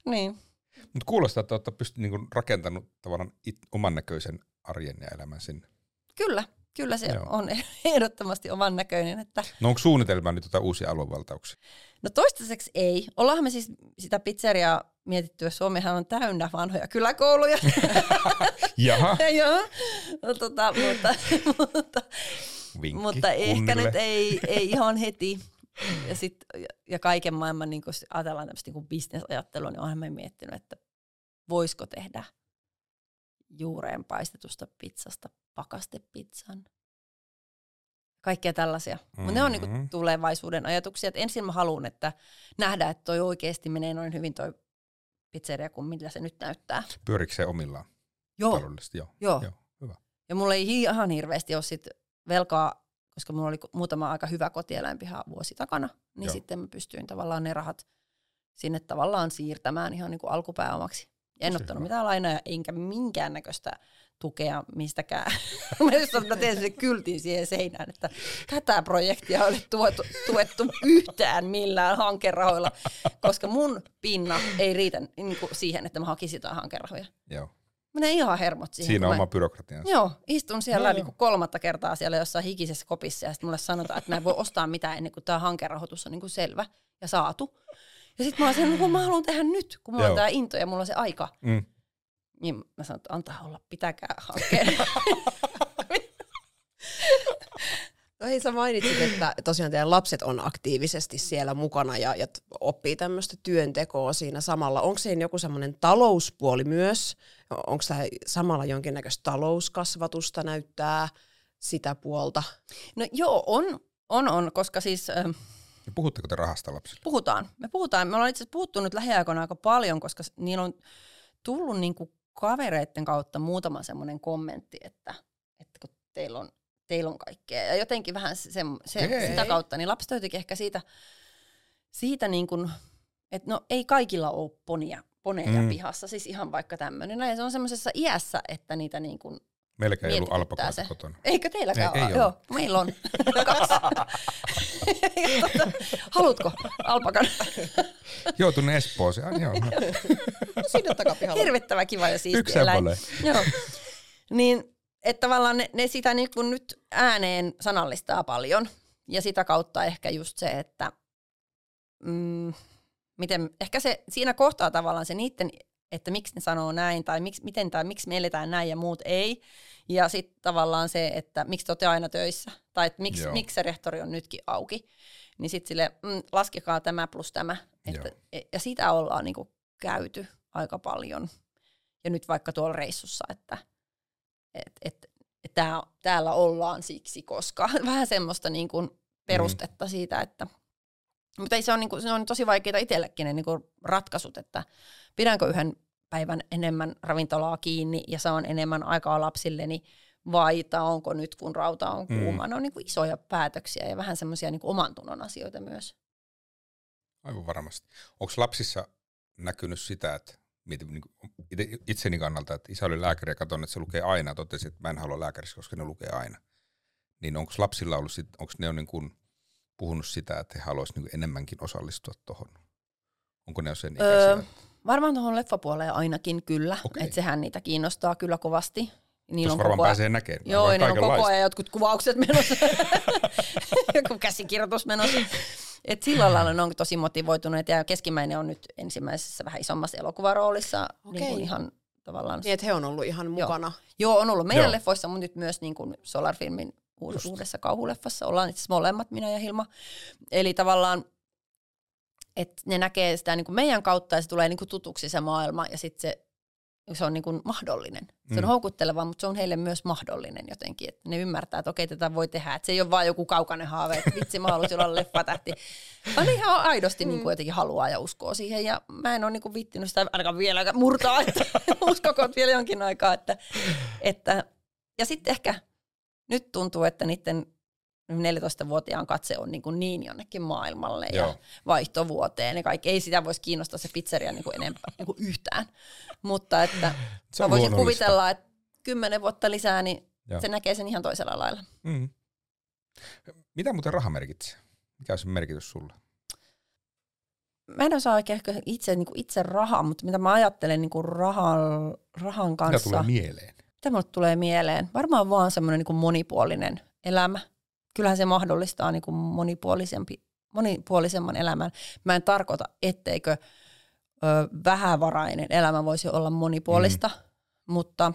niin. Mutta kuulostaa, että olette pystynyt niinku rakentanut tavallaan it, oman näköisen arjen ja elämän sinne. Kyllä, kyllä se Joo. on ehdottomasti oman näköinen. Että... No onko suunnitelma nyt tuota uusia aluevaltauksia? No toistaiseksi ei. Ollaan me siis sitä pizzeriaa mietitty, että Suomihan on täynnä vanhoja kyläkouluja. Jaha. Joo, no, tota, mutta, mutta Vinkki Mutta ehkä nyt ei, ei ihan heti. Ja, sit, ja kaiken maailman, niin kun ajatellaan tämmöistä niin bisnesajattelua, niin olen miettinyt, että voisiko tehdä juureen paistetusta pizzasta pakastepizzan. Kaikkea tällaisia. Mm-hmm. Mutta ne on niin mm-hmm. tulevaisuuden ajatuksia. Et ensin mä haluan, että nähdään, että toi oikeasti menee noin hyvin toi pizzeria kuin mitä se nyt näyttää. Pyörikö se omillaan? Joo. Joo. Joo. Joo. Hyvä. Ja mulla ei ihan hirveästi ole sit velkaa, koska mulla oli muutama aika hyvä kotieläinpiha vuosi takana, niin Joo. sitten mä pystyin tavallaan ne rahat sinne tavallaan siirtämään ihan niin kuin alkupääomaksi. En Tosi ottanut hyvä. mitään lainaa enkä minkäännäköistä tukea mistäkään. mä tein sen kyltin siihen seinään, että tätä projektia ei ole tuettu, tuettu yhtään millään hankerahoilla, koska mun pinna ei riitä niin kuin siihen, että mä hakisin jotain hankerahoja. Joo. Menee ihan hermot siihen. Siinä oma byrokratiansa. Joo, istun siellä Joo, niin kuin kolmatta kertaa siellä jossain hikisessä kopissa ja sitten mulle sanotaan, että mä en voi ostaa mitään ennen kuin tämä hankerahoitus on niin kuin selvä ja saatu. Ja sitten mä oon sen, kun mä haluan tehdä nyt, kun mulla Joo. on tämä into ja mulla on se aika. Mm. Niin mä sanon, että antaa olla, pitäkää hankkeen. No hei, sä mainitsit, että tosiaan teidän lapset on aktiivisesti siellä mukana ja, ja oppii tämmöistä työntekoa siinä samalla. Onko siinä joku semmoinen talouspuoli myös? Onko tämä samalla jonkinnäköistä talouskasvatusta näyttää sitä puolta? no joo, on, on, on, koska siis ähm, puhutteko te rahasta lapsille? puhutaan. Me puhutaan. Me ollaan itse asiassa puhuttu nyt lähiaikoina aika paljon, koska niillä on tullut niin kuin kavereiden kautta muutama semmoinen kommentti, että, että kun teillä on, teillä on kaikkea. Ja jotenkin vähän se, se, Okei. sitä kautta, niin lapset jotenkin ehkä siitä, siitä niin kuin, että no ei kaikilla ole ponia, poneja Mm. pihassa, siis ihan vaikka tämmöinen. Ja se on semmoisessa iässä, että niitä niin kuin, Meilläkään ei ollut se. kotona. eikö teilläkään Ei- ei ole? ole. Joo, meillä on kaksi. Tota, Haluatko alpakan? Joo, tuonne Espooseen. Ah, joo, no. Sinne takapihalla. Hirvittävä kiva ja siisti Yksi eläin. semmoinen. Joo. Niin, että tavallaan ne, ne sitä niin kuin nyt ääneen sanallistaa paljon. Ja sitä kautta ehkä just se, että mm, miten, ehkä se siinä kohtaa tavallaan se niiden, että miksi ne sanoo näin, tai miksi, miten tai miksi me eletään näin ja muut ei. Ja sitten tavallaan se, että miksi te olette aina töissä, tai että miksi, Joo. miksi se rehtori on nytkin auki. Niin sitten sille, mm, laskekaa tämä plus tämä. Että, Joo. ja sitä ollaan niinku käyty aika paljon. Ja nyt vaikka tuolla reissussa, että et, et, et tää, täällä ollaan siksi, koska vähän semmoista niin kuin perustetta mm. siitä, että mutta ei se on, niin kuin, se on tosi vaikeita itsellekin ne niin kuin ratkaisut, että pidänkö yhden päivän enemmän ravintolaa kiinni ja saan enemmän aikaa lapsilleni vai onko nyt kun rauta on Mm. kuuma. Mm. Ne on niin kuin isoja päätöksiä ja vähän semmoisia niin oman tunnon asioita myös. Aivan varmasti. Onko lapsissa näkynyt sitä, että mietin niin itseni kannalta, että isä oli lääkäri ja katson, että se lukee aina. Totesin, että mä en halua lääkäriksi, koska ne lukee aina. Niin onko lapsilla ollut, sit, onko ne on niin kuin puhunut sitä, että he haluaisivat niin enemmänkin osallistua tuohon? Onko ne jo sen? Öö, varmaan tuohon leffapuoleen ainakin kyllä, Okei. että sehän niitä kiinnostaa kyllä kovasti. Niillä on varmaan koko ajan- pääsee näkemään. Joo, niillä on koko ajan jotkut kuvaukset menossa. Joku käsikirjoitus menossa. Et sillä lailla ne on tosi motivoituneet ja keskimmäinen on nyt ensimmäisessä vähän isommassa elokuvaroolissa. Niin kuin ihan tavallaan. Niin, että he on ollut ihan mukana. Joo, on ollut meidän Joo. leffoissa, mutta nyt myös niin kuin Solar-filmin uud- uudessa kauhuleffassa. Ollaan itse molemmat, minä ja Hilma. Eli tavallaan, että ne näkee sitä niin kuin meidän kautta ja se tulee niin kuin tutuksi se maailma ja sitten se, se on niin kuin mahdollinen. Se on Mm. houkutteleva, mutta se on heille myös mahdollinen jotenkin. Että ne ymmärtää, että okei, tätä voi tehdä. Että se ei ole vaan joku kaukainen haave, että vitsi, mä haluaisin olla leffatähti. Vaan ihan aidosti niin kuin jotenkin haluaa ja uskoo siihen. Ja mä en ole niin kuin vittinyt sitä ainakaan vielä murtaa, että uskokoot vielä jonkin aikaa. Että, että, ja sitten ehkä nyt tuntuu, että niiden 14-vuotiaan katse on niin, kuin niin jonnekin maailmalle ja Joo. vaihtovuoteen ja kaikki. Ei sitä voisi kiinnostaa se pizzeria niin kuin enempää niin kuin yhtään. Mutta että Se mä voisin kuvitella, että kymmenen vuotta lisää, niin Joo. se näkee sen ihan toisella lailla. Mm. Mitä muuten raha merkitsee? Mikä on sen merkitys sulle? Mä en osaa oikein ehkä itse, niin kuin itse rahaa, mutta mitä mä ajattelen niin kuin rahan, rahan Mitä kanssa. tulee mieleen? mitä mulle tulee mieleen? Varmaan vaan semmoinen niin monipuolinen elämä. Kyllähän se mahdollistaa niin kuin monipuolisempi, monipuolisemman elämän. Mä en tarkoita, etteikö ö, vähävarainen elämä voisi olla monipuolista, mm. mutta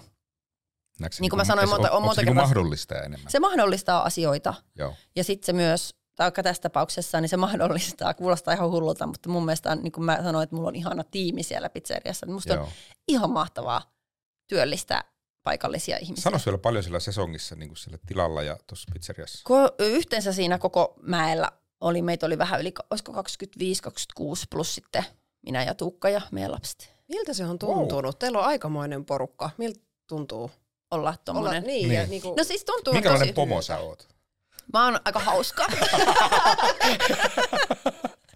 Näetkö se Niin kuin mä niinku- sanoin onko- monta- on onko monta se niinku kertaa- mahdollista enemmän? se mahdollistaa asioita. Joo. Ja sitten se myös, tai vaikka tässä tapauksessa, niin se mahdollistaa, kuulostaa ihan hullulta, mutta mun mielestä, on, niin kuin mä sanoin, että mulla on ihana tiimi siellä pizzeriassa. Niin Musta Joo. on ihan mahtavaa työllistää paikallisia ihmisiä. Sano vielä paljon siellä sesongissa, niin kuin siellä tilalla ja tuossa pizzeriassa. Ko- yhteensä siinä koko mäellä oli, meitä oli vähän yli, olisiko 25-26 plus sitten minä ja Tuukka ja meidän lapset. Miltä se on tuntunut? Teillä on aikamoinen porukka. Miltä tuntuu? Olla Olla, tommonen. niin, Niin. Ja niinku, No siis tuntuu Minkälainen tosi... pomo sä oot? Mä oon aika hauska.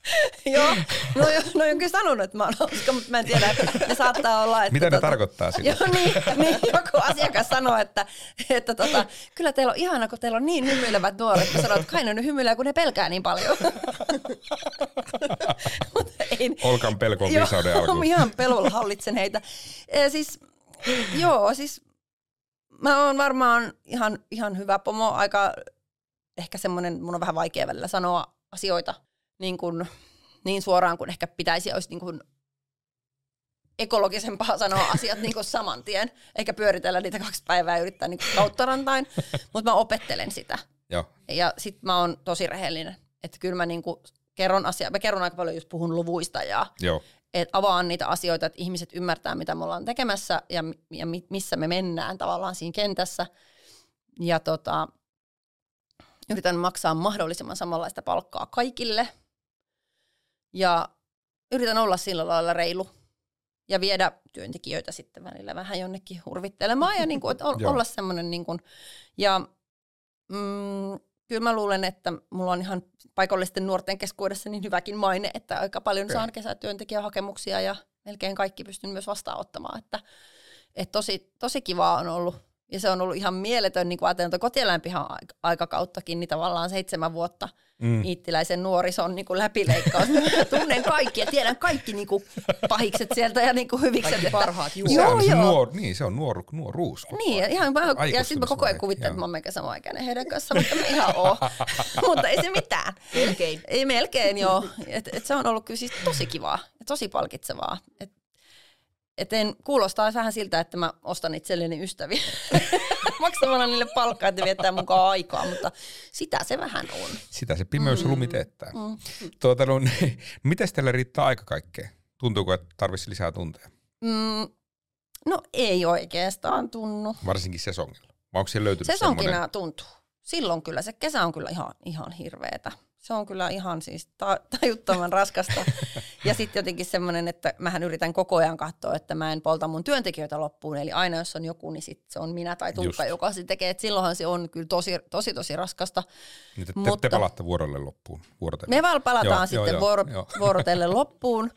Joo, no, jo- no on kyllä sanonut, että mä oon hauska, mutta mä en tiedä, että ne saattaa olla, että... Mitä ne tota- tarkoittaa sille? Joo, niin, niin, joku asiakas sanoo, että, että tota, kyllä teillä on ihana, kun teillä on niin hymyilevät nuoret. Mä sanoin, että kai ne nyt hymyilee, kun ne pelkää niin paljon. Ei, Olkan pelko on viisauden alku. ihan pelulla hallitsen heitä. E, siis Joo, siis mä oon varmaan ihan, ihan hyvä pomo, aika ehkä semmoinen, mun on vähän vaikea välillä sanoa asioita niin, kuin, niin suoraan kuin ehkä pitäisi, olisi niin kuin ekologisempaa sanoa asiat niin kuin saman tien, eikä pyöritellä niitä kaksi päivää ja yrittää niin kauttarantain, mutta mä opettelen sitä. Joo. Ja sit mä oon tosi rehellinen, että kyllä mä niin kuin kerron asia, mä kerron aika paljon, jos puhun luvuista ja Joo. et avaan niitä asioita, että ihmiset ymmärtää, mitä me ollaan tekemässä ja, ja missä me mennään tavallaan siinä kentässä. Ja tota, yritän maksaa mahdollisimman samanlaista palkkaa kaikille. Ja yritän olla sillä lailla reilu ja viedä työntekijöitä sitten välillä vähän jonnekin hurvittelemaan ja niin kuin, että olla semmoinen niin kuin, ja mm, kyllä mä luulen, että mulla on ihan paikallisten nuorten keskuudessa niin hyväkin maine, että aika paljon saan kesätyöntekijähakemuksia ja melkein kaikki pystyn myös vastaanottamaan, että, että tosi, tosi kivaa on ollut ja se on ollut ihan mieletön, niin kuin ajatellaan, että kotieläinpihan aikakauttakin, niin tavallaan seitsemän vuotta mm. iittiläisen nuorison niin kuin läpileikkaus. Tunnen kaikki ja tiedän kaikki niin kuin pahikset sieltä ja niin kuin hyvikset. Kaikki parhaat juuri. Joo, se, joo. Nuor, niin, se on nuor, nuoruus. Niin, ihan mä, ja sitten mä koko ajan kuvittelen, että mä oon meikä samaikäinen heidän kanssa, mutta mä ihan oo. mutta ei se mitään. Melkein. Ei melkein, joo. Et, et se on ollut kyllä siis tosi kivaa ja tosi palkitsevaa. Et Eten kuulostaa vähän siltä, että mä ostan itselleni ystäviä maksamalla niille palkkaa, että viettää mukaan aikaa, mutta sitä se vähän on. Sitä se pimeys mm. lumi teettää. Mm. Tuota, no, miten teille riittää aika kaikkeen? Tuntuuko, että tarvitsisi lisää tunteja? Mm, no ei oikeastaan tunnu. Varsinkin sesongilla. Vai onko siellä löytynyt Sesonkina semmoinen... tuntuu. Silloin kyllä, se kesä on kyllä ihan, ihan hirveetä se on kyllä ihan siis ta- tajuttoman raskasta. ja sitten jotenkin semmoinen, että mähän yritän koko ajan katsoa, että mä en polta mun työntekijöitä loppuun. Eli aina jos on joku, niin sit se on minä tai Tuukka, joka se tekee. Et silloinhan se on kyllä tosi, tosi, tosi raskasta. Niin te, Mutta, te palaatte vuorolle loppuun. Vuorotelle. Me val palataan joo, sitten joo, vuoro, joo. vuorotelle loppuun.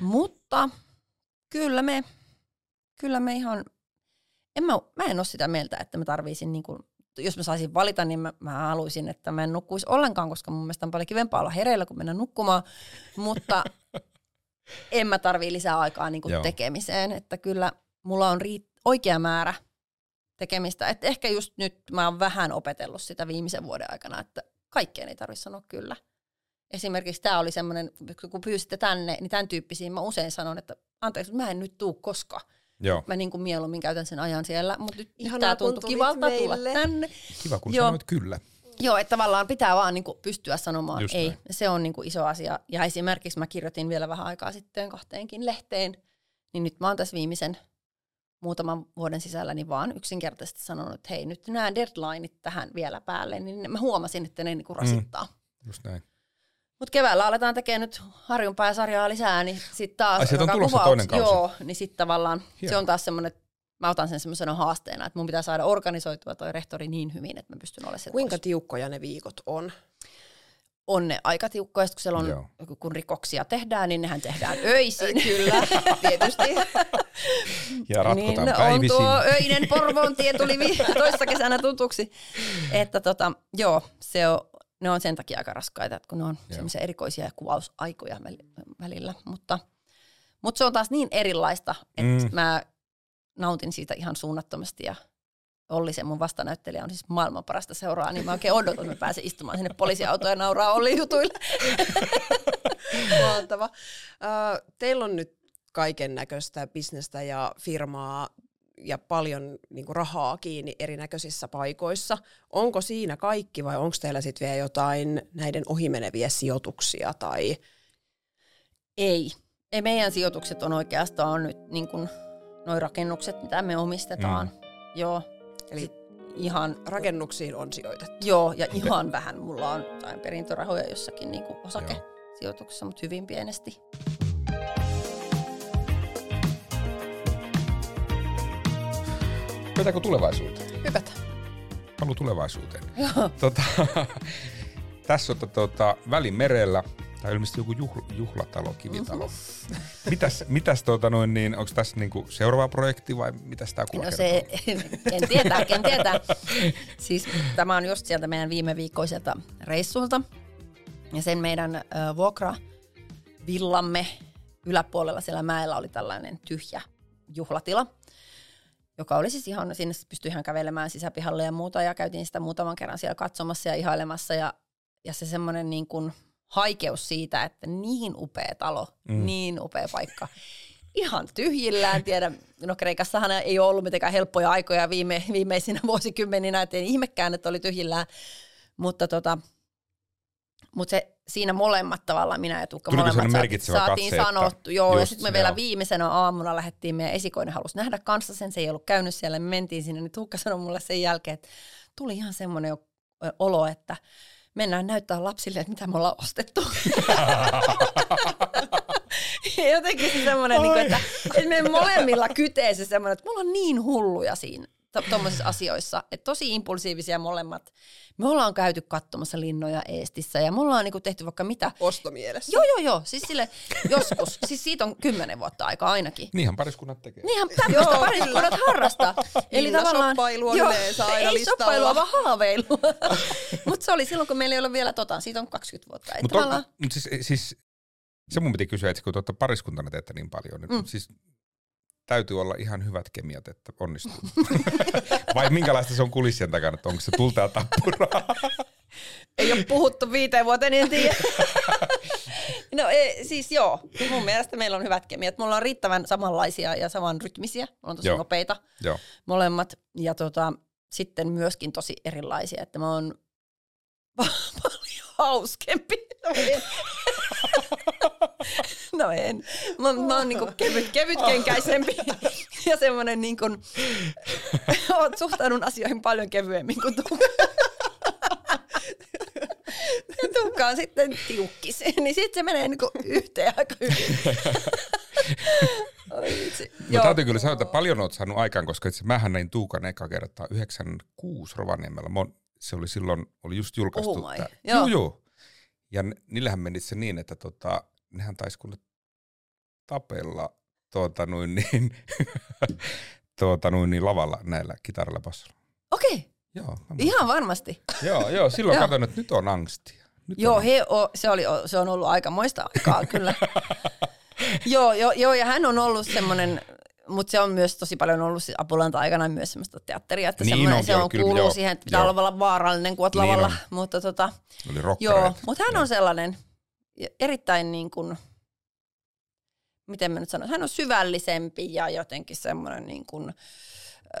Mutta kyllä me, kyllä me ihan, en mä, mä en ole sitä mieltä, että mä tarvisin niin kuin jos mä saisin valita, niin mä, mä haluaisin, että mä en nukkuisi ollenkaan, koska mun mielestä on paljon kivempaa olla hereillä, kun mennä nukkumaan. Mutta en mä tarvii lisää aikaa niin kuin tekemiseen. Että kyllä mulla on riit- oikea määrä tekemistä. Et ehkä just nyt mä oon vähän opetellut sitä viimeisen vuoden aikana, että kaikkeen ei tarvitse sanoa kyllä. Esimerkiksi tämä oli semmoinen, kun pyysitte tänne, niin tämän tyyppisiin mä usein sanon, että anteeksi, mä en nyt tuu koskaan. Joo. Mä niin kuin mieluummin käytän sen ajan siellä, mutta nyt tämä tuntui kivalta meille. tulla tänne. Kiva, kun Joo. sanoit kyllä. Joo, että tavallaan pitää vaan niin kuin pystyä sanomaan Just ei. Näin. Se on niin kuin iso asia. Ja esimerkiksi mä kirjoitin vielä vähän aikaa sitten kahteenkin lehteen, niin nyt mä oon tässä viimeisen muutaman vuoden sisällä niin vaan yksinkertaisesti sanonut, että hei, nyt nämä deadlineit tähän vielä päälle, niin mä huomasin, että ne niin kuin rasittaa. Mm, just näin. Mutta keväällä aletaan tekemään nyt harjunpää sarjaa lisää, niin sitten taas... Ai, on tulossa kuvaus, toinen kausi. Joo, niin sitten tavallaan Hieno. se on taas semmoinen, mä otan sen semmoisena haasteena, että mun pitää saada organisoitua toi rehtori niin hyvin, että mä pystyn olemaan Kuinka pois. tiukkoja ne viikot on? on ne aika tiukkoja, kun siellä on, Joo. kun rikoksia tehdään, niin nehän tehdään öisin. Kyllä, tietysti. Ja ratkotaan niin päivisin. on tuo öinen Porvoon tie tuli toissa kesänä tutuksi. Että tota, joo, se on, ne on sen takia aika raskaita, että kun ne on semmoisia erikoisia kuvausaikoja välillä. Mutta, mutta se on taas niin erilaista, että mm. mä nautin siitä ihan suunnattomasti ja Olli, se mun vastanäyttelijä, on siis maailman parasta seuraa, niin mä oikein odotan, että mä pääsen istumaan sinne poliisiautoon ja nauraa Olli jutuille. Mahtava. Uh, teillä on nyt kaiken näköistä bisnestä ja firmaa ja paljon niin kuin, rahaa kiinni erinäköisissä paikoissa. Onko siinä kaikki vai onko teillä sitten vielä jotain näiden ohimeneviä sijoituksia? Tai... Ei. Ei meidän sijoitukset on oikeastaan nyt niin kuin, noin rakennukset, mitä me omistetaan. Mm. Joo. Eli ihan rakennuksiin on sijoitettu. Joo, ja ihan vähän. Mulla on jotain perintörahoja jossakin niin kuin osakesijoituksessa, mutta hyvin pienesti. Hypätäänkö tulevaisuuteen? Hypätä. Halu tulevaisuuteen. Tota, tässä on tota, Välimerellä, tai ilmeisesti joku juhl, juhlatalo, kivitalo. Mm-hmm. Mitäs, mitäs tota noin, niin, onko tässä niinku seuraava projekti vai mitä tämä kuva No se, en tietää, en tietää. Siis tämä on just sieltä meidän viime viikkoiselta reissulta. Ja sen meidän äh, vuokra villamme yläpuolella siellä mäellä oli tällainen tyhjä juhlatila joka oli siis ihan, sinne pystyi ihan kävelemään sisäpihalle ja muuta, ja käytiin sitä muutaman kerran siellä katsomassa ja ihailemassa, ja, ja se semmoinen niin kuin haikeus siitä, että niin upea talo, mm. niin upea paikka, ihan tyhjillään, tiedä, no Kreikassahan ei ole ollut mitenkään helppoja aikoja viime, viimeisinä vuosikymmeninä, että ihmekään, että oli tyhjillään, mutta tota, mutta se, siinä molemmat tavallaan, minä ja Tukka, Tuliko molemmat saatiin, saatiin katse, sanottu. Joo, ja sitten me vielä viimeisenä aamuna lähdettiin, meidän esikoinen halusi nähdä kanssa sen, se ei ollut käynyt siellä, me mentiin sinne, niin Tukka sanoi mulle sen jälkeen, että tuli ihan semmoinen olo, että mennään näyttää lapsille, että mitä me ollaan ostettu. Jotenkin se semmoinen, niin että, että me molemmilla kytee se semmoinen, että me ollaan niin hulluja siinä tuommoisissa asioissa, että tosi impulsiivisia molemmat. Me ollaan käyty katsomassa linnoja Eestissä ja me ollaan niinku tehty vaikka mitä. Ostomielessä. Joo, joo, joo. Siis sille joskus. siis siitä on kymmenen vuotta aikaa ainakin. Niinhän pariskunnat tekee. Niinhän tämmöistä pariskunnat harrastaa. Eli tavallaan... on joo, aina ei shoppailua, vaan haaveilua. Mutta se oli silloin, kun meillä ei ole vielä tota, siitä on 20 vuotta. Mutta tavallaan... mut siis, siis, se mun piti kysyä, että kun tuota pariskuntana teette niin paljon, niin mm. siis täytyy olla ihan hyvät kemiat, että onnistuu. Vai minkälaista se on kulissien takana, että onko se tulta ja tappuraa? Ei ole puhuttu viiteen vuoteen, niin en tiedä. no e, siis joo, mun mielestä meillä on hyvät kemiat. Mulla on riittävän samanlaisia ja saman rytmisiä. Mulla on tosi joo. nopeita joo. molemmat. Ja tota, sitten myöskin tosi erilaisia, että mä oon paljon hauskempi. No en. Mä, mä oon niinku kevyt, kevytkenkäisempi ja semmonen niinku, oot suhtaudun asioihin paljon kevyemmin kuin Tuukka. Ja Tuukka on sitten tiukkis, niin sitten se menee niinku yhteen aika hyvin. No täytyy kyllä sanoa, että paljon oot saanut aikaan, koska itse mähän näin Tuukan eka kertaa 96 Rovaniemellä. Se oli silloin, oli just julkaistu. Oh my. Joo. Joo, joo. Ja niillähän meni se niin, että tota, nehän taisi kuule tapella tuota, noin, niin, tuota, noin, niin lavalla näillä kitaralla bassolla. Okei. Okay. Joo, Ihan varmasti. joo, joo, silloin katsoin, että nyt on angstia. Nyt joo, on. He o, se, oli, se on ollut aika moista aikaa kyllä. joo, joo, joo, ja hän on ollut semmoinen, mutta se on myös tosi paljon ollut Apulanta aikana myös semmoista teatteria, että niin on, se on kyllä, kuuluu joo, siihen, että pitää joo. olla vaarallinen, kun niin lavalla. On. Mutta tota, Oli joo, mutta hän on sellainen erittäin niin kuin, miten mä nyt sanon, hän on syvällisempi ja jotenkin semmoinen niin kuin,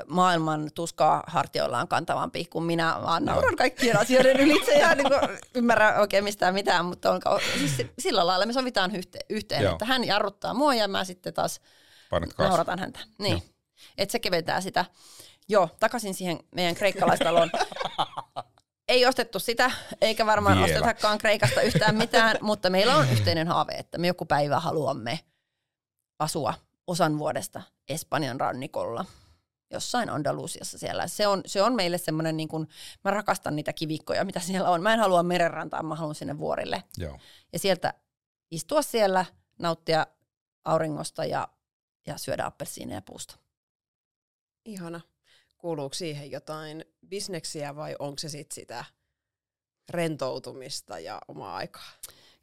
maailman tuskaa hartioillaan kantavampi kuin minä, vaan nauran kaikkien asioiden ylitse ja niin kuin, ymmärrä oikein mistään mitään, mutta on, siis sillä lailla me sovitaan yhteen, yhteen että hän jarruttaa mua ja mä sitten taas nauratan häntä. Niin, että se keventää sitä. Joo, takaisin siihen meidän kreikkalaistaloon. Ei ostettu sitä, eikä varmaan Vielä. ostetakaan Kreikasta yhtään mitään, mutta meillä on yhteinen haave, että me joku päivä haluamme asua osan vuodesta Espanjan rannikolla jossain Andalusiassa siellä. Se on, se on meille semmoinen, niin kuin, mä rakastan niitä kivikkoja, mitä siellä on. Mä en halua merenrantaa, mä haluan sinne vuorille. Joo. Ja sieltä istua siellä, nauttia auringosta ja, ja syödä appelsiineja puusta. Ihana. Kuuluuko siihen jotain bisneksiä vai onko se sit sitä rentoutumista ja omaa aikaa?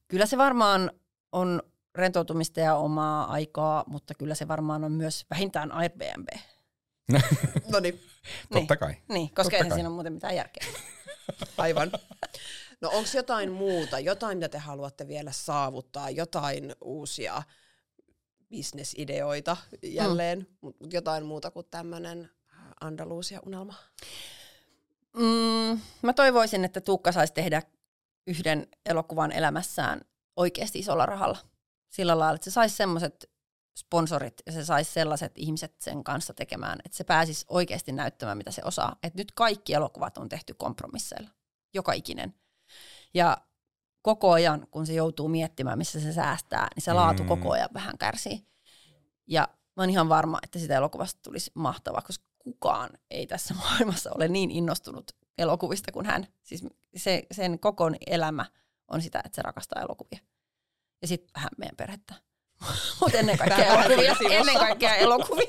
Kyllä se varmaan on rentoutumista ja omaa aikaa, mutta kyllä se varmaan on myös vähintään Airbnb. no niin. Totta kai. Niin, koska Totta ei kai. siinä ole muuten mitään järkeä. Aivan. No onko jotain muuta, jotain mitä te haluatte vielä saavuttaa, jotain uusia bisnesideoita jälleen, mm. jotain muuta kuin tämmöinen Andalusia-unelma? Mm, mä toivoisin, että Tuukka saisi tehdä yhden elokuvan elämässään oikeasti isolla rahalla sillä lailla, että se saisi semmoiset sponsorit ja se saisi sellaiset ihmiset sen kanssa tekemään, että se pääsisi oikeasti näyttämään, mitä se osaa. Että nyt kaikki elokuvat on tehty kompromisseilla, joka ikinen. Ja koko ajan, kun se joutuu miettimään, missä se säästää, niin se laatu mm. koko ajan vähän kärsii. Ja mä oon ihan varma, että sitä elokuvasta tulisi mahtava, koska kukaan ei tässä maailmassa ole niin innostunut elokuvista kuin hän. Siis se, sen koko elämä on sitä, että se rakastaa elokuvia ja sitten vähän meidän perhettä. Mutta ennen kaikkea elokuvia. ennen kaikkea elokuvia.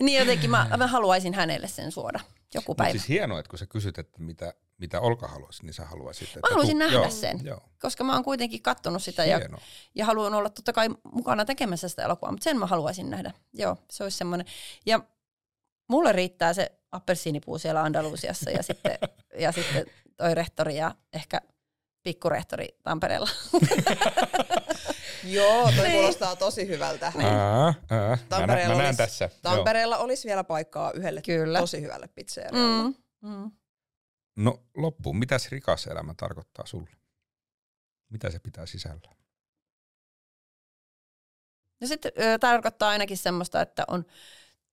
niin jotenkin mä, mä haluaisin hänelle sen suoda joku päivä. Mutta siis hienoa, että kun sä kysyt, että mitä, mitä Olka haluaisi, niin sä haluaisit. Että mä haluaisin tu- nähdä joo, sen, joo. koska mä oon kuitenkin kattonut sitä ja, ja haluan olla totta kai mukana tekemässä sitä elokuvaa, mutta sen mä haluaisin nähdä. Joo, se olisi semmoinen. Ja mulle riittää se appelsiinipuu siellä Andalusiassa ja sitten, ja sitten toi rehtori ja ehkä pikkurehtori Tampereella. Joo, toi Niin. kuulostaa tosi hyvältä. Aa, aa. Mä, nä, Tampereella mä näen olisi- tässä. Tampereella olisi vielä paikkaa yhdelle Kyllä. tosi hyvälle pizzerialle. Mm, mm. No loppuun, mitäs rikas elämä tarkoittaa sulle? Mitä se pitää sisällä? Ja sitten ö, tarkoittaa ainakin semmoista, että on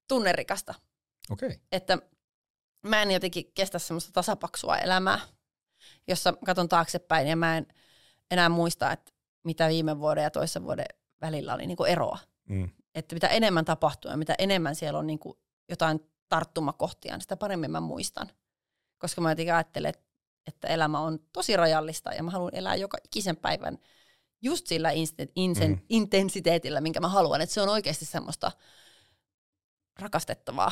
tunnerikasta. Okay. Että mä en jotenkin kestä semmoista tasapaksua elämää, jossa katon taaksepäin ja mä en enää muista, että mitä viime vuoden ja toisen vuoden välillä oli niinku eroa. Mm. Että mitä enemmän tapahtuu ja mitä enemmän siellä on niinku jotain tarttumakohtia, niin sitä paremmin mä muistan. Koska mä jotenkin ajattelen, että- elämä on tosi rajallista ja mä haluan elää joka ikisen päivän just sillä insen- Mm. intensiteetillä, minkä mä haluan. Että se on oikeasti semmoista rakastettavaa.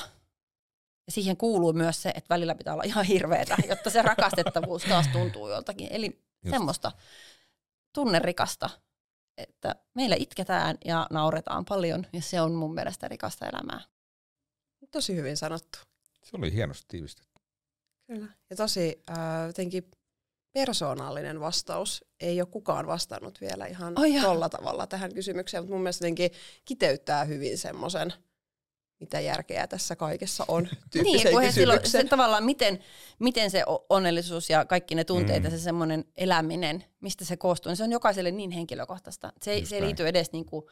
Ja siihen kuuluu myös se, että välillä pitää olla ihan hirveetä, jotta se rakastettavuus taas tuntuu joltakin. Eli Just. semmoista tunnerikasta, että meillä itketään ja nauretaan paljon ja se on mun mielestä rikasta elämää. Tosi hyvin sanottu. Se oli hienosti tiivistetty. Kyllä. Ja tosi äh, jotenkin persoonallinen vastaus. Ei ole kukaan vastannut vielä ihan jaa. tolla tavalla tähän kysymykseen, mutta mun mielestä jotenkin kiteyttää hyvin semmoisen, mitä järkeä tässä kaikessa on, Niin, kun he silloin, se tavallaan, miten, miten se onnellisuus ja kaikki ne tunteet Mm. ja se semmoinen eläminen, mistä se koostuu, niin se on jokaiselle niin henkilökohtaista. Se Just se ei liity edes niinku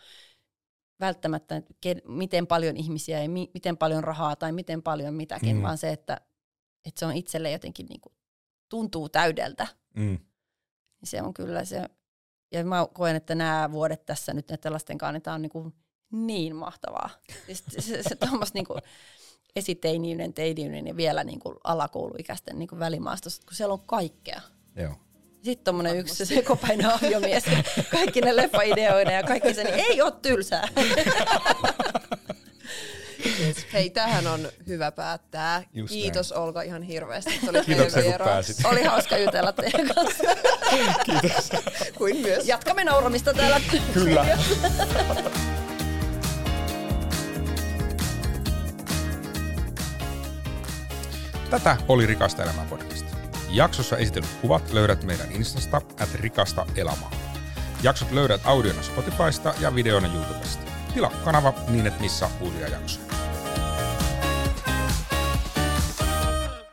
välttämättä, että ke, miten paljon ihmisiä ja mi, miten paljon rahaa tai miten paljon mitäkin, Mm. vaan se, että, että se on itselle jotenkin niinku, tuntuu täydeltä. Mm. Niin se on kyllä se, ja mä koen, että nämä vuodet tässä nyt näiden lasten kanssa, niin tämä on niinku niin mahtavaa. Siis se, se, se tuommoista niinku esiteiniinen, teiniinen ja vielä niinku alakouluikäisten niinku välimaastossa, kun siellä on kaikkea. Joo. Sitten tuommoinen yksi se sekopäinen aviomies, kaikki ne leffaideoina ja kaikki se, niin ei ole tylsää. Hei, tähän on hyvä päättää. Just Kiitos Olka ihan hirveästi, meidän Kiitoksia, kun pääsit. Oli hauska jutella teidän kanssa. Kuin myös Jatkamme nauramista täällä. Kyllä. Tätä oli Rikasta elämää podcast. Jaksossa esitellyt kuvat löydät meidän Instasta at rikasta elämää. Jaksot löydät audiona Spotifysta ja videona YouTubesta. Tilaa kanava niin et missä uusia jaksoja.